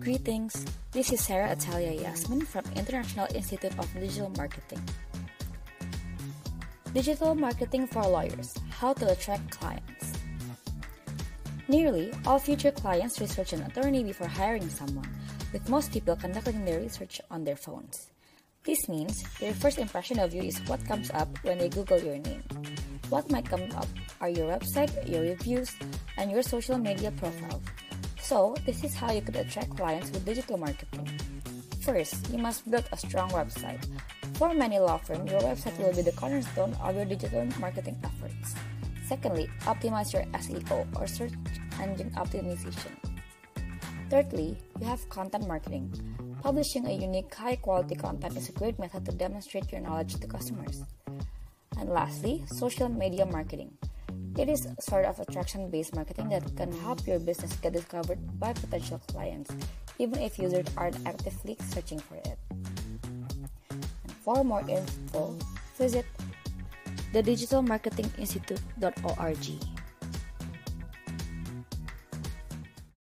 Greetings, this is Sarah Atalia Yasmin from International Institute of Digital Marketing. Digital Marketing for Lawyers How to Attract Clients. Nearly all future clients research an attorney before hiring someone, with most people conducting their research on their phones. This means their first impression of you is what comes up when they Google your name. What might come up are your website, your reviews, and your social media profile. So, this is how you could attract clients with digital marketing. First, you must build a strong website. For many law firms, your website will be the cornerstone of your digital marketing efforts. Secondly, optimize your SEO or search engine optimization. Thirdly, you have content marketing. Publishing a unique, high quality content is a great method to demonstrate your knowledge to customers. And lastly, social media marketing. It is a sort of attraction based marketing that can help your business get discovered by potential clients, even if users aren't actively searching for it. And for more info, visit thedigitalmarketinginstitute.org.